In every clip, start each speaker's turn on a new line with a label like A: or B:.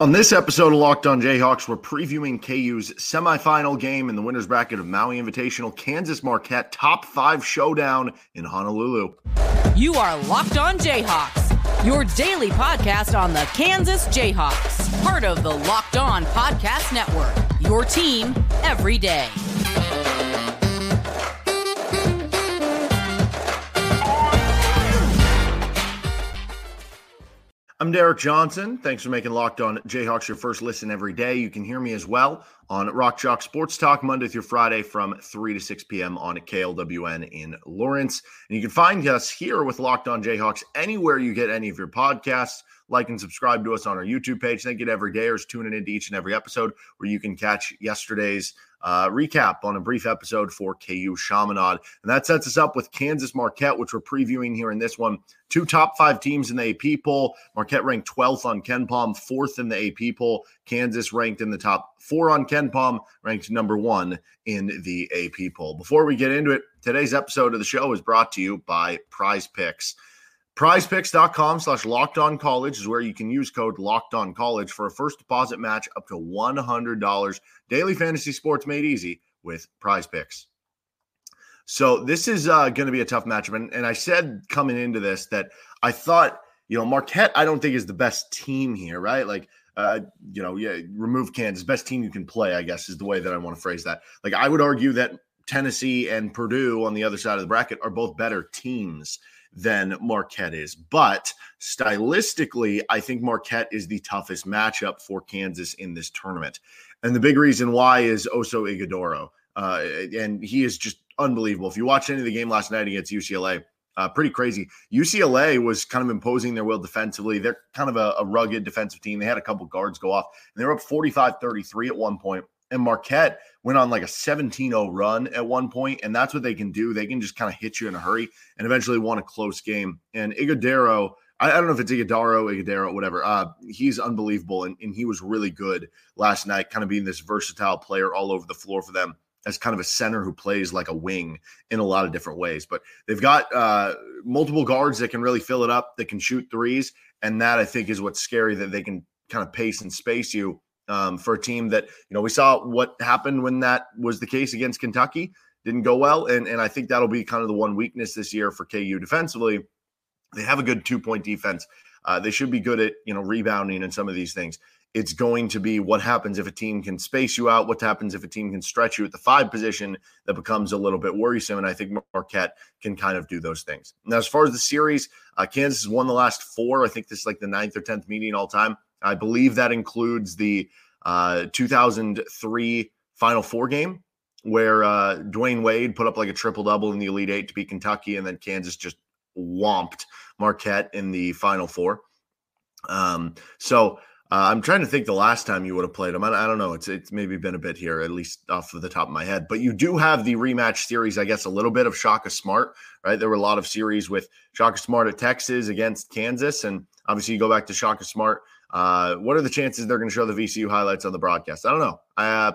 A: On this episode of Locked On Jayhawks, we're previewing KU's semifinal game in the winner's bracket of Maui Invitational Kansas Marquette top five showdown in Honolulu.
B: You are Locked On Jayhawks, your daily podcast on the Kansas Jayhawks, part of the Locked On Podcast Network, your team every day.
A: I'm Derek Johnson. Thanks for making Locked On Jayhawks your first listen every day. You can hear me as well on Rock Chalk Sports Talk Monday through Friday from 3 to 6 p.m. on KLWN in Lawrence. And you can find us here with Locked On Jayhawks anywhere you get any of your podcasts. Like and subscribe to us on our YouTube page. Thank you to every day or tuning into each and every episode where you can catch yesterday's uh, recap on a brief episode for KU Chaminade. And that sets us up with Kansas Marquette, which we're previewing here in this one. Two top five teams in the AP poll. Marquette ranked 12th on KenPom, fourth in the AP poll. Kansas ranked in the top four on KenPom, ranked number one in the AP poll. Before we get into it, today's episode of the show is brought to you by Prize Picks. Prizepicks.com slash locked on college is where you can use code locked on college for a first deposit match up to $100. Daily fantasy sports made easy with prize picks. So this is uh, going to be a tough matchup. And, and I said coming into this that I thought, you know, Marquette, I don't think is the best team here, right? Like, uh, you know, yeah, remove Kansas, best team you can play, I guess is the way that I want to phrase that. Like, I would argue that Tennessee and Purdue on the other side of the bracket are both better teams than Marquette is. But stylistically, I think Marquette is the toughest matchup for Kansas in this tournament. And the big reason why is Oso Ighodaro. Uh, and he is just unbelievable. If you watched any of the game last night against UCLA, uh, pretty crazy. UCLA was kind of imposing their will defensively. They're kind of a, a rugged defensive team. They had a couple guards go off, and they were up 45 33 at one point. And Marquette went on like a 17 0 run at one point, and that's what they can do. They can just kind of hit you in a hurry and eventually won a close game. And Ighodaro, I, I don't know if it's Ighodaro, Ighodaro, whatever. Uh, he's unbelievable, and, and he was really good last night, kind of being this versatile player all over the floor for them as kind of a center who plays like a wing in a lot of different ways. But they've got uh, multiple guards that can really fill it up, that can shoot threes. And that I think is what's scary that they can kind of pace and space you um, for a team that you know we saw what happened when that was the case against Kentucky didn't go well, and and I think that'll be kind of the one weakness this year for KU defensively. They have a good two point defense. Uh, they should be good at you know rebounding and some of these things. It's going to be what happens if a team can space you out. What happens if a team can stretch you at the five position that becomes a little bit worrisome. And I think Marquette can kind of do those things. Now, as far as the series, uh, Kansas has won the last four. I think this is like the ninth or tenth meeting all time. I believe that includes the uh, 2003 Final Four game where uh, Dwyane Wade put up like a triple double in the Elite Eight to beat Kentucky, and then Kansas just whomped Marquette in the Final Four. Um, so uh, I'm trying to think the last time you would have played them. I, I, don't know. It's it's maybe been a bit here, at least off of the top of my head. But you do have the rematch series, I guess, a little bit of Shaka Smart, right? There were a lot of series with Shaka Smart at Texas against Kansas, and obviously you go back to Shaka Smart uh, what are the chances they're going to show the VCU highlights on the broadcast? I don't know. Uh,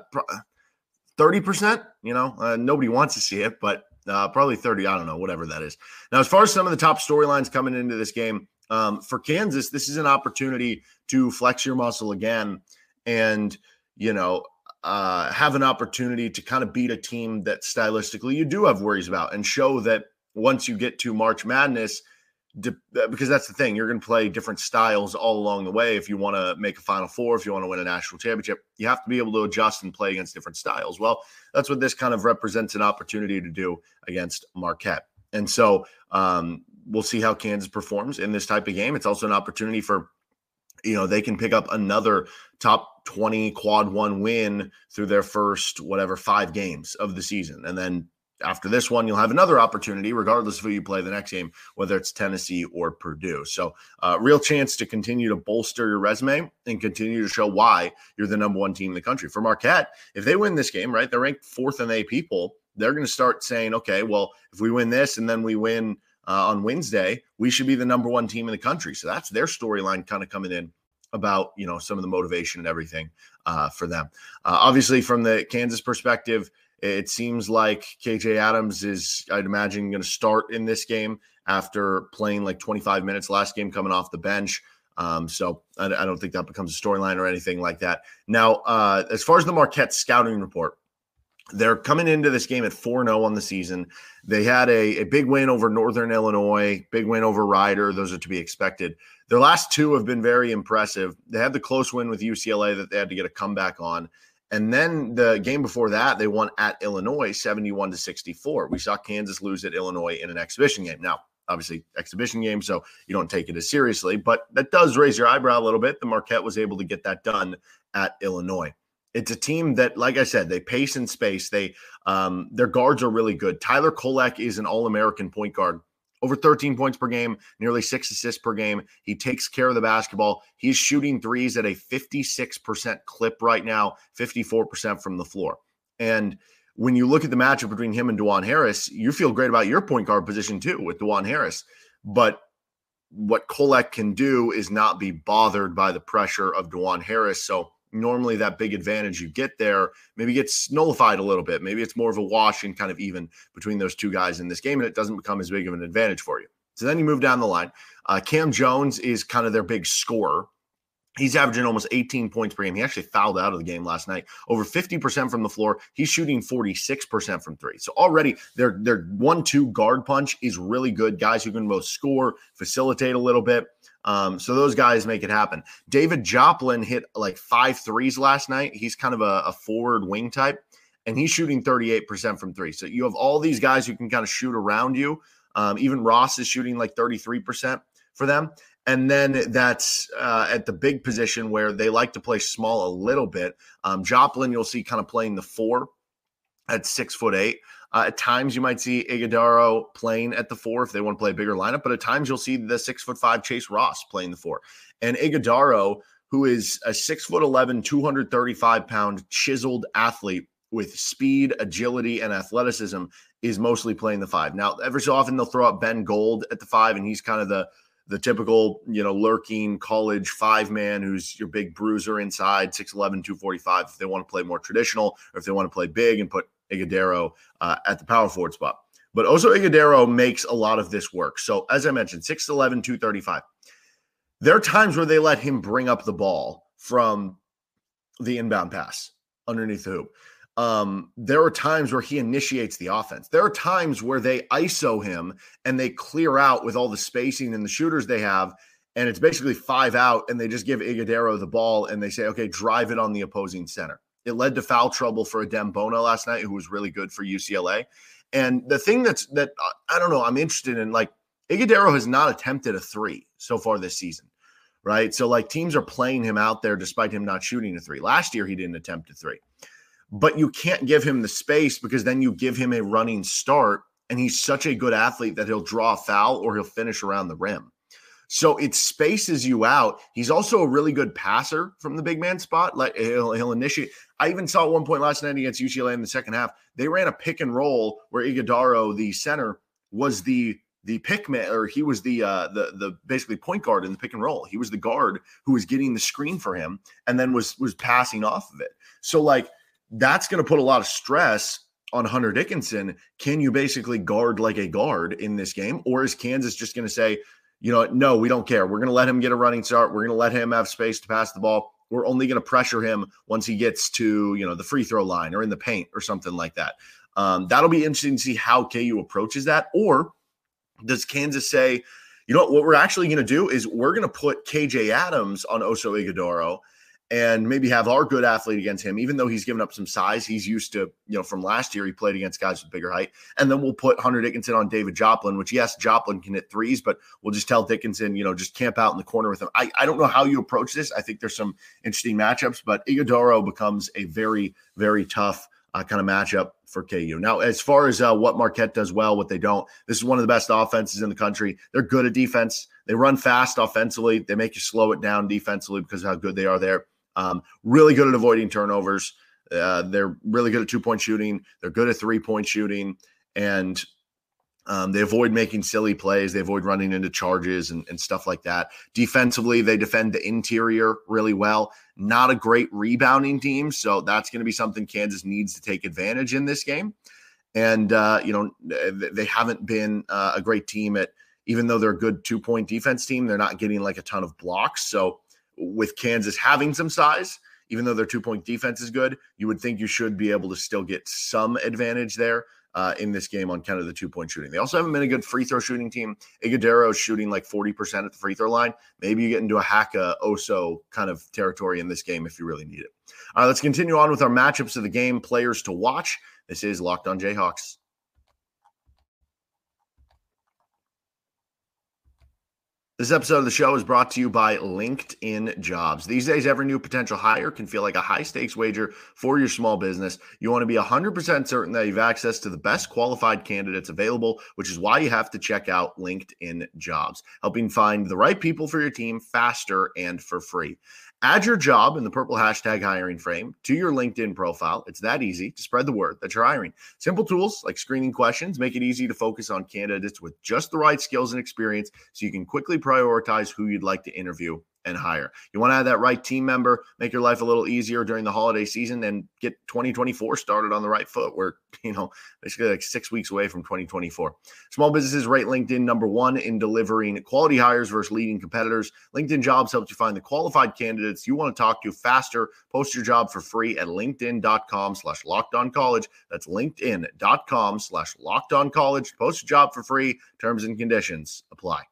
A: thirty percent. You know, uh, nobody wants to see it, but uh, probably thirty. I don't know, whatever that is. Now, as far as some of the top storylines coming into this game um, for Kansas, this is an opportunity to flex your muscle again, and you know, uh, have an opportunity to kind of beat a team that stylistically you do have worries about, and show that once you get to March Madness because that's the thing you're going to play different styles all along the way if you want to make a final four if you want to win a national championship you have to be able to adjust and play against different styles. Well that's what this kind of represents an opportunity to do against marquette. And so um, we'll see how kansas performs in this type of game. It's also an opportunity for you know they can pick up another top 20 quad one win through their first whatever five games of the season and then after this one, you'll have another opportunity, regardless of who you play the next game, whether it's Tennessee or Purdue. So, uh, real chance to continue to bolster your resume and continue to show why you're the number one team in the country. For Marquette, if they win this game, right, they're ranked fourth in the AP poll. They're going to start saying, okay, well, if we win this and then we win uh, on Wednesday, we should be the number one team in the country. So that's their storyline kind of coming in about you know some of the motivation and everything uh, for them. Uh, obviously, from the Kansas perspective, it seems like KJ Adams is, I'd imagine, going to start in this game after playing like 25 minutes last game coming off the bench. Um, so I, I, don't think that becomes a storyline or anything like that. Now, uh, as far as the Marquette scouting report, they're coming into this game at 4 0 on the season. They had a, a big win over Northern Illinois, big win over Rider. Those are to be expected. Their last two have been very impressive. They had the close win with UCLA that they had to get a comeback on. And then the game before that, they won at Illinois 71 to 64. We saw Kansas lose at Illinois in an exhibition game. Now, obviously, exhibition game, so you don't take it as seriously, but that does raise your eyebrow a little bit. The Marquette was able to get that done at Illinois. It's a team that, like I said, they pace in space. They um, their guards are really good. Tyler Kolek is an All-American point guard over 13 points per game, nearly six assists per game. He takes care of the basketball. He's shooting threes at a 56% clip right now, 54% from the floor. And when you look at the matchup between him and Dajuan Harris, you feel great about your point guard position too with Dajuan Harris. But what Kolek can do is not be bothered by the pressure of Dajuan Harris. So normally that big advantage you get there maybe gets nullified a little bit. Maybe it's more of a wash and kind of even between those two guys in this game, and it doesn't become as big of an advantage for you. So then you move down the line. Uh, Kam Jones is kind of their big scorer. He's averaging almost 18 points per game. He actually fouled out of the game last night. Over 50% from the floor. He's shooting 46% from three. So already their their one-two guard punch is really good. Guys who can both score, facilitate a little bit. Um, so those guys make it happen. David Joplin hit like five threes last night. He's kind of a, a forward wing type, and he's shooting 38% from three. So you have all these guys who can kind of shoot around you. Um, even Ross is shooting like 33% for them. And then that's uh, at the big position where they like to play small a little bit. Um, Joplin, you'll see kind of playing the four at six foot eight. Uh, at times, you might see Ighodaro playing at the four if they want to play a bigger lineup, but at times you'll see the six foot five Chase Ross playing the four. And Ighodaro, who is a six foot 11, 235 pound chiseled athlete with speed, agility, and athleticism, is mostly playing the five. Now, every so often they'll throw up Ben Gold at the five, and he's kind of the the typical, you know, lurking college five man who's your big bruiser inside, 6'11, 245, if they want to play more traditional or if they want to play big and put Ighodaro uh, at the power forward spot. But also Ighodaro makes a lot of this work. So as I mentioned, 6'11, 235. There are times where they let him bring up the ball from the inbound pass underneath the hoop. Um, there are times where he initiates the offense. There are times where they ISO him and they clear out with all the spacing and the shooters they have, and it's basically five out, and they just give Ighodaro the ball and they say, okay, drive it on the opposing center. It led to foul trouble for Adem Bona last night, who was really good for UCLA. And the thing that's that uh, I don't know, I'm interested in like Ighodaro has not attempted a three so far this season, right? So like teams are playing him out there despite him not shooting a three. Last year he didn't attempt a three, but you can't give him the space because then you give him a running start, and he's such a good athlete that he'll draw a foul or he'll finish around the rim. So it spaces you out. He's also a really good passer from the big man spot. Like he'll, he'll initiate. I even saw one point last night against UCLA in the second half. They ran a pick and roll where Ighodaro, the center, was the the pick man, or he was the uh, the the basically point guard in the pick and roll. He was the guard who was getting the screen for him and then was was passing off of it. So like that's going to put a lot of stress on Hunter Dickinson. Can you basically guard like a guard in this game, or is Kansas just going to say? you know, no, we don't care. We're going to let him get a running start. We're going to let him have space to pass the ball. We're only going to pressure him once he gets to, you know, the free throw line or in the paint or something like that. Um, that'll be interesting to see how KU approaches that. Or does Kansas say, you know what, what we're actually going to do is we're going to put KJ Adams on Oso Ighodaro and maybe have our good athlete against him, even though he's given up some size. He's used to, you know, from last year, he played against guys with bigger height. And then we'll put Hunter Dickinson on David Joplin, which, yes, Joplin can hit threes, but we'll just tell Dickinson, you know, just camp out in the corner with him. I, I don't know how you approach this. I think there's some interesting matchups, but Ighodaro becomes a very, very tough uh, kind of matchup for KU. Now, as far as uh, what Marquette does well, what they don't, this is one of the best offenses in the country. They're good at defense. They run fast offensively. They make you slow it down defensively because of how good they are there. Um, really good at avoiding turnovers. Uh, they're really good at two point shooting. They're good at three point shooting. And um, they avoid making silly plays. They avoid running into charges and, and, stuff like that. Defensively, they defend the interior really well. Not a great rebounding team. So that's going to be something Kansas needs to take advantage in this game. And, uh, you know, they haven't been uh, a great team at even though they're a good two point defense team, they're not getting like a ton of blocks. So with Kansas having some size, even though their two point defense is good, you would think you should be able to still get some advantage there. Uh, in this game on kind of the two point shooting. They also haven't been a good free throw shooting team. Ighodaro is shooting like 40% at the free throw line. Maybe you get into a Hack-a-Oso kind of territory in this game if you really need it. All right, let's continue on with our matchups of the game, players to watch. This is Locked on Jayhawks. This episode of the show is brought to you by LinkedIn Jobs. These days, every new potential hire can feel like a high stakes wager for your small business. You want to be 100% certain that you have access to the best qualified candidates available, which is why you have to check out LinkedIn Jobs, helping find the right people for your team faster and for free. Add your job in the purple hashtag hiring frame to your LinkedIn profile. It's that easy to spread the word that you're hiring. Simple tools like screening questions make it easy to focus on candidates with just the right skills and experience so you can quickly prioritize who you'd like to interview and hire. You want to have that right team member, make your life a little easier during the holiday season and get 2024 started on the right foot. We're, you know, basically like six weeks away from 2024. Small businesses rate LinkedIn number one in delivering quality hires versus leading competitors. LinkedIn jobs helps you find the qualified candidates you want to talk to faster. Post your job for free at LinkedIn.com slash locked on college. That's LinkedIn.com slash locked on college. Post your job for free. Terms and conditions apply.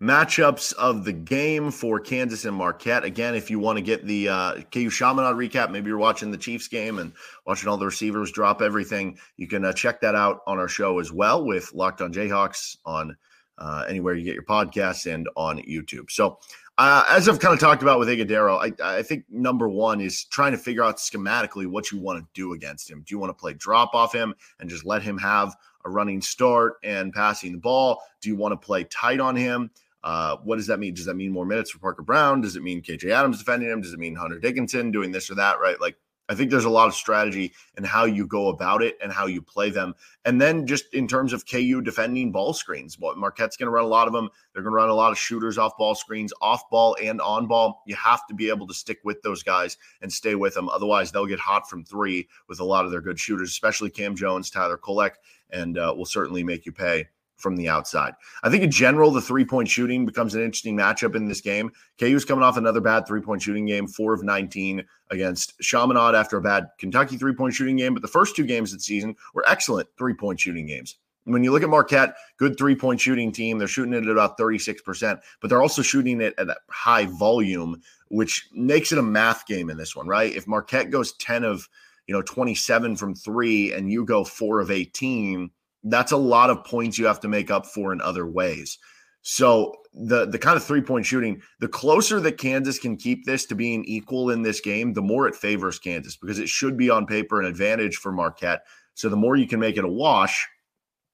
A: Matchups of the game for Kansas and Marquette. Again, if you want to get the uh, KU Chaminade recap, maybe you're watching the Chiefs game and watching all the receivers drop everything, you can uh, check that out on our show as well with Locked on Jayhawks on uh, anywhere you get your podcasts and on YouTube. So, uh, as I've kind of talked about with Ighodaro, I, I think number one is trying to figure out schematically what you want to do against him. Do you want to play drop off him and just let him have a running start and passing the ball? Do you want to play tight on him? Uh, what does that mean? Does that mean more minutes for Parker Braun? Does it mean KJ Adams defending him? Does it mean Hunter Dickinson doing this or that? Right? Like, I think there's a lot of strategy in how you go about it and how you play them. And then just in terms of KU defending ball screens, Marquette's going to run a lot of them. They're going to run a lot of shooters off ball screens, off ball and on ball. You have to be able to stick with those guys and stay with them. Otherwise, they'll get hot from three with a lot of their good shooters, especially Kam Jones, Tyler Kolek, and uh, will certainly make you pay from the outside. I think in general, the three point shooting becomes an interesting matchup in this game. KU KU's coming off another bad three point shooting game, four of 19 against Chaminade after a bad Kentucky three point shooting game. But the first two games of the season were excellent three point shooting games. When you look at Marquette, good three point shooting team, they're shooting it at about 36%, but they're also shooting it at a high volume, which makes it a math game in this one, right? If Marquette goes 10 of you know 27 from three and you go four of 18 that's a lot of points you have to make up for in other ways. So the the kind of three point shooting, the closer that Kansas can keep this to being equal in this game, the more it favors Kansas because it should be on paper an advantage for Marquette. So the more you can make it a wash,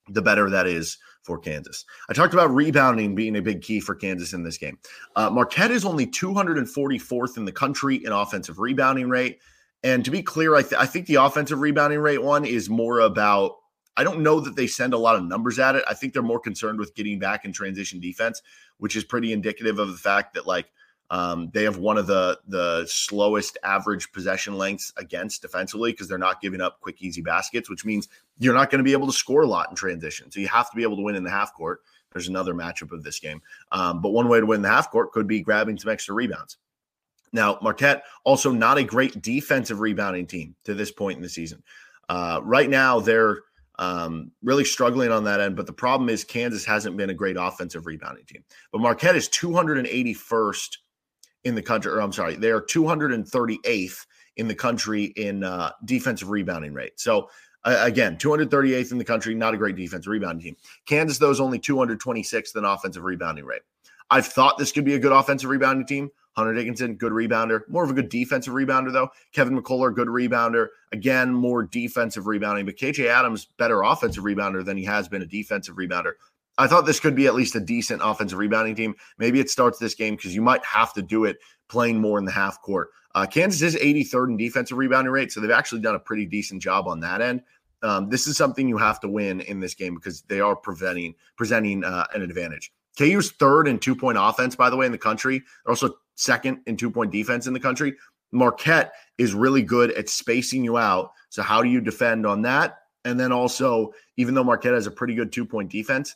A: the better that is for Kansas. I talked about rebounding being a big key for Kansas in this game. Uh, Marquette is only 244th in the country in offensive rebounding rate. And to be clear, I, th- I think the offensive rebounding rate one is more about I don't know that they send a lot of numbers at it. I think they're more concerned with getting back in transition defense, which is pretty indicative of the fact that like um, they have one of the the slowest average possession lengths against defensively because they're not giving up quick, easy baskets, which means you're not going to be able to score a lot in transition. So you have to be able to win in the half court. There's another matchup of this game, um, but one way to win the half court could be grabbing some extra rebounds. Now, Marquette also not a great defensive rebounding team to this point in the season. Uh, right now, they're um, really struggling on that end. But the problem is Kansas hasn't been a great offensive rebounding team. But Marquette is 281st in the country, or I'm sorry, they are 238th in the country in uh, defensive rebounding rate. So uh, again, 238th in the country, not a great defensive rebounding team. Kansas, though, is only 226th in offensive rebounding rate. I've thought this could be a good offensive rebounding team. Hunter Dickinson, good rebounder. More of a good defensive rebounder, though. Kevin McCullar, good rebounder. Again, more defensive rebounding. But KJ Adams, better offensive rebounder than he has been a defensive rebounder. I thought this could be at least a decent offensive rebounding team. Maybe it starts this game because you might have to do it playing more in the half court. Uh, Kansas is 83rd in defensive rebounding rate, so they've actually done a pretty decent job on that end. Um, this is something you have to win in this game because they are preventing presenting uh, an advantage. KU's third in two point offense, by the way, in the country. They're also second in two point defense in the country. Marquette is really good at spacing you out. So, how do you defend on that? And then also, even though Marquette has a pretty good two point defense,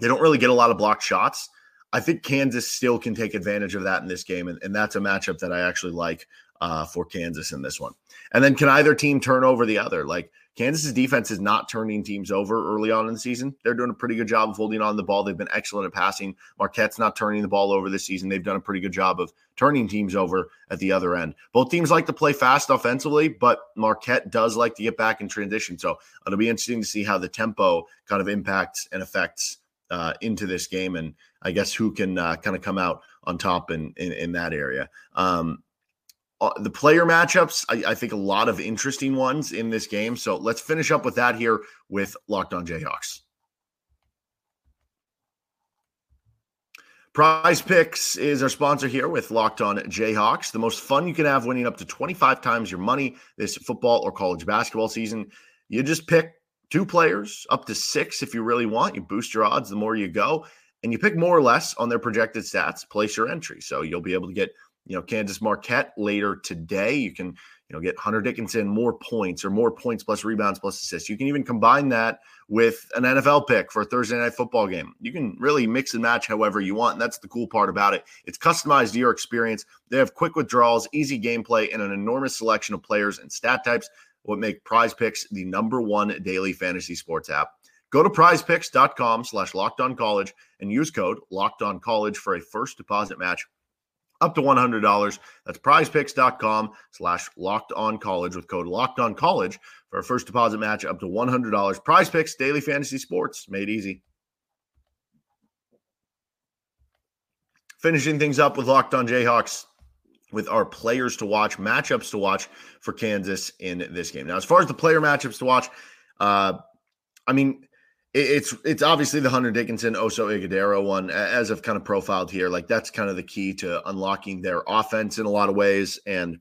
A: they don't really get a lot of blocked shots. I think Kansas still can take advantage of that in this game. And, and that's a matchup that I actually like uh, for Kansas in this one. And then can either team turn over the other? Like Kansas's defense is not turning teams over early on in the season. They're doing a pretty good job of holding on the ball. They've been excellent at passing. Marquette's not turning the ball over this season. They've done a pretty good job of turning teams over at the other end. Both teams like to play fast offensively, but Marquette does like to get back in transition. So it'll be interesting to see how the tempo kind of impacts and affects uh, into this game, and I guess who can uh, kind of come out on top in in, in that area. Um, uh, the player matchups, I, I, think a lot of interesting ones in this game. So let's finish up with that here with Locked On Jayhawks. Prize Picks is our sponsor here with Locked On Jayhawks. The most fun you can have winning up to 25 times your money this football or college basketball season. You just pick two players, up to six if you really want. You boost your odds the more you go, and you pick more or less on their projected stats, place your entry. So you'll be able to get you know, Kansas Marquette later today. You can, you know, get Hunter Dickinson more points or more points plus rebounds plus assists. You can even combine that with an NFL pick for a Thursday night football game. You can really mix and match however you want. And that's the cool part about it. It's customized to your experience. They have quick withdrawals, easy gameplay, and an enormous selection of players and stat types. What make Prize Picks the number one daily fantasy sports app. Go to prizepicks.com slash college and use code locked college for a first deposit match up to $100. That's prizepicks.com slash locked on college with code locked on college for a first deposit match up to $100. Prize picks, daily fantasy sports, made easy. Finishing things up with Locked on Jayhawks with our players to watch, matchups to watch for Kansas in this game. Now, as far as the player matchups to watch, uh, I mean, it's it's obviously the Hunter Dickinson Oso Ighodaro one as I've kind of profiled here. Like that's kind of the key to unlocking their offense in a lot of ways. And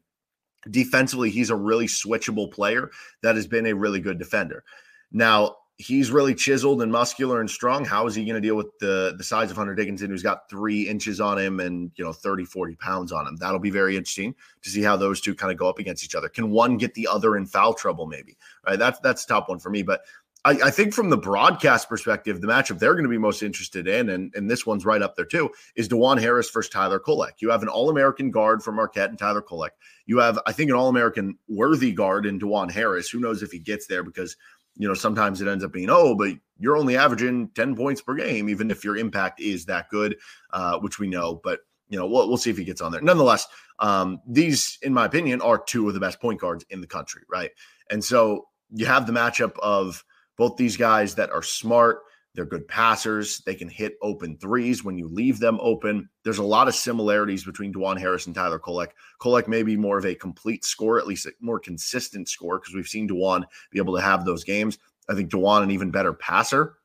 A: defensively, he's a really switchable player that has been a really good defender. Now he's really chiseled and muscular and strong. How is he going to deal with the the size of Hunter Dickinson, who's got three inches on him and you know 30, 40 pounds on him? That'll be very interesting to see how those two kind of go up against each other. Can one get the other in foul trouble? Maybe right. That's that's the top one for me. But I, think from the broadcast perspective, the matchup they're going to be most interested in, and, and this one's right up there too, is Dajuan Harris versus Tyler Kolek. You have an All American guard for Marquette and Tyler Kolek. You have, I think, an All American worthy guard in Dajuan Harris. Who knows if he gets there because, you know, sometimes it ends up being, oh, but you're only averaging 10 points per game, even if your impact is that good, uh, which we know. But, you know, we'll, we'll see if he gets on there. Nonetheless, um, these, in my opinion, are two of the best point guards in the country, right? And so you have the matchup of, both these guys that are smart, they're good passers. They can hit open threes when you leave them open. There's a lot of similarities between Dajuan Harris and Tyler Kolek. Kolek may be more of a complete score, at least a more consistent score, because we've seen Dajuan be able to have those games. I think Dajuan an even better passer,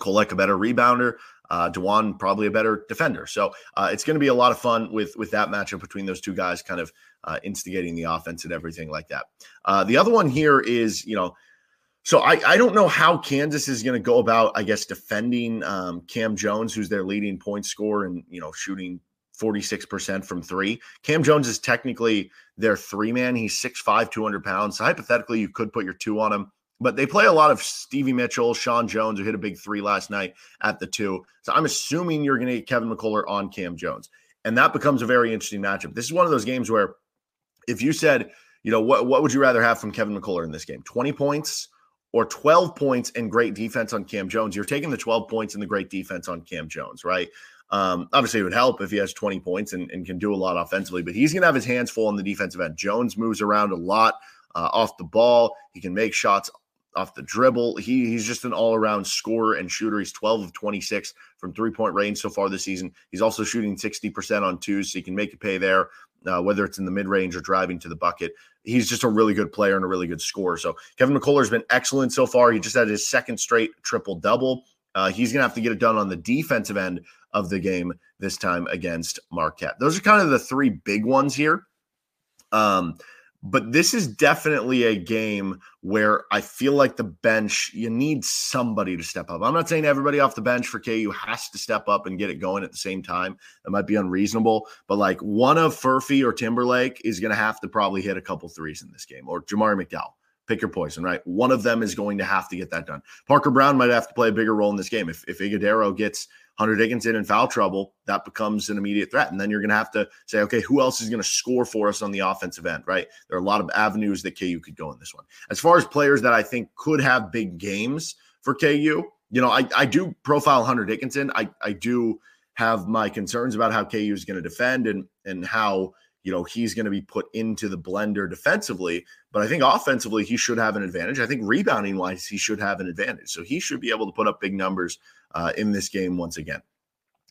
A: Kolek a better rebounder, uh, Dajuan probably a better defender. So uh, it's going to be a lot of fun with with that matchup between those two guys, kind of uh, instigating the offense and everything like that. Uh, the other one here is, you know, so I, I don't know how Kansas is going to go about, I guess, defending um, Kam Jones, who's their leading point scorer and, you know, shooting 46% from three. Kam Jones is technically their three man. He's 6'5, 200 pounds. So hypothetically, you could put your two on him. But they play a lot of Stevie Mitchell, Sean Jones, who hit a big three last night at the two. So I'm assuming you're going to get Kevin McCullar on Kam Jones. And that becomes a very interesting matchup. This is one of those games where if you said, you know, what, what would you rather have from Kevin McCullar in this game? 20 points or 12 points and great defense on Kam Jones, you're taking the 12 points and the great defense on Kam Jones, right? Um, obviously, it would help if he has 20 points and, and can do a lot offensively, but he's going to have his hands full on the defensive end. Jones moves around a lot uh, off the ball. He can make shots off the dribble. He, he's just an all around scorer and shooter. He's 12 of 26 from three point range so far this season. He's also shooting 60% on twos, so he can make a pay there uh, whether it's in the mid range or driving to the bucket. He's just a really good player and a really good scorer. So Kevin McCullar has been excellent so far. He just had his second straight triple double. Uh, he's going to have to get it done on the defensive end of the game this time against Marquette. Those are kind of the three big ones here. Um, but this is definitely a game where I feel like the bench, you need somebody to step up. I'm not saying everybody off the bench for KU has to step up and get it going at the same time. That might be unreasonable, but like one of Furphy or Timberlake is going to have to probably hit a couple threes in this game, or Jamari McDowell, Pick your poison, right? One of them is going to have to get that done. Parker Braun might have to play a bigger role in this game. If, if Ighodaro gets Hunter Dickinson in foul trouble, that becomes an immediate threat. And then you're going to have to say, okay, who else is going to score for us on the offensive end, right? There are a lot of avenues that KU could go in this one. As far as players that I think could have big games for KU, you know, I, I do profile Hunter Dickinson. I, I do have my concerns about how KU is going to defend and and how you know he's going to be put into the blender defensively but i think offensively he should have an advantage. I think rebounding wise he should have an advantage. So he should be able to put up big numbers uh, in this game once again.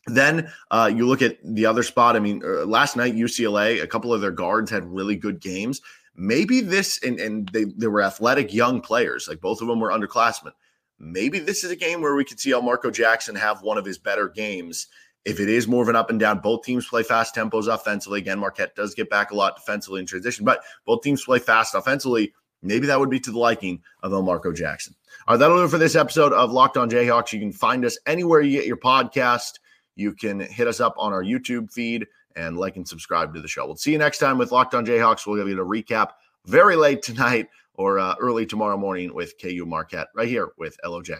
A: Then uh, you look at the other spot i mean uh, last night ucla a couple of their guards had really good games. Maybe this and, and they, they were athletic young players like both of them were underclassmen. Maybe this is a game where we could see Elmarko Jackson have one of his better games if it is more of an up and down, both teams play fast tempos offensively. Again, Marquette does get back a lot defensively in transition, but both teams play fast offensively. Maybe that would be to the liking of Elmarko Jackson. All right, that'll do it for this episode of Locked On Jayhawks. You can find us anywhere you get your podcast. You can hit us up on our YouTube feed and like and subscribe to the show. We'll see you next time with Locked On Jayhawks. We'll give you a recap very late tonight or uh, early tomorrow morning with KU Marquette right here with LOJ.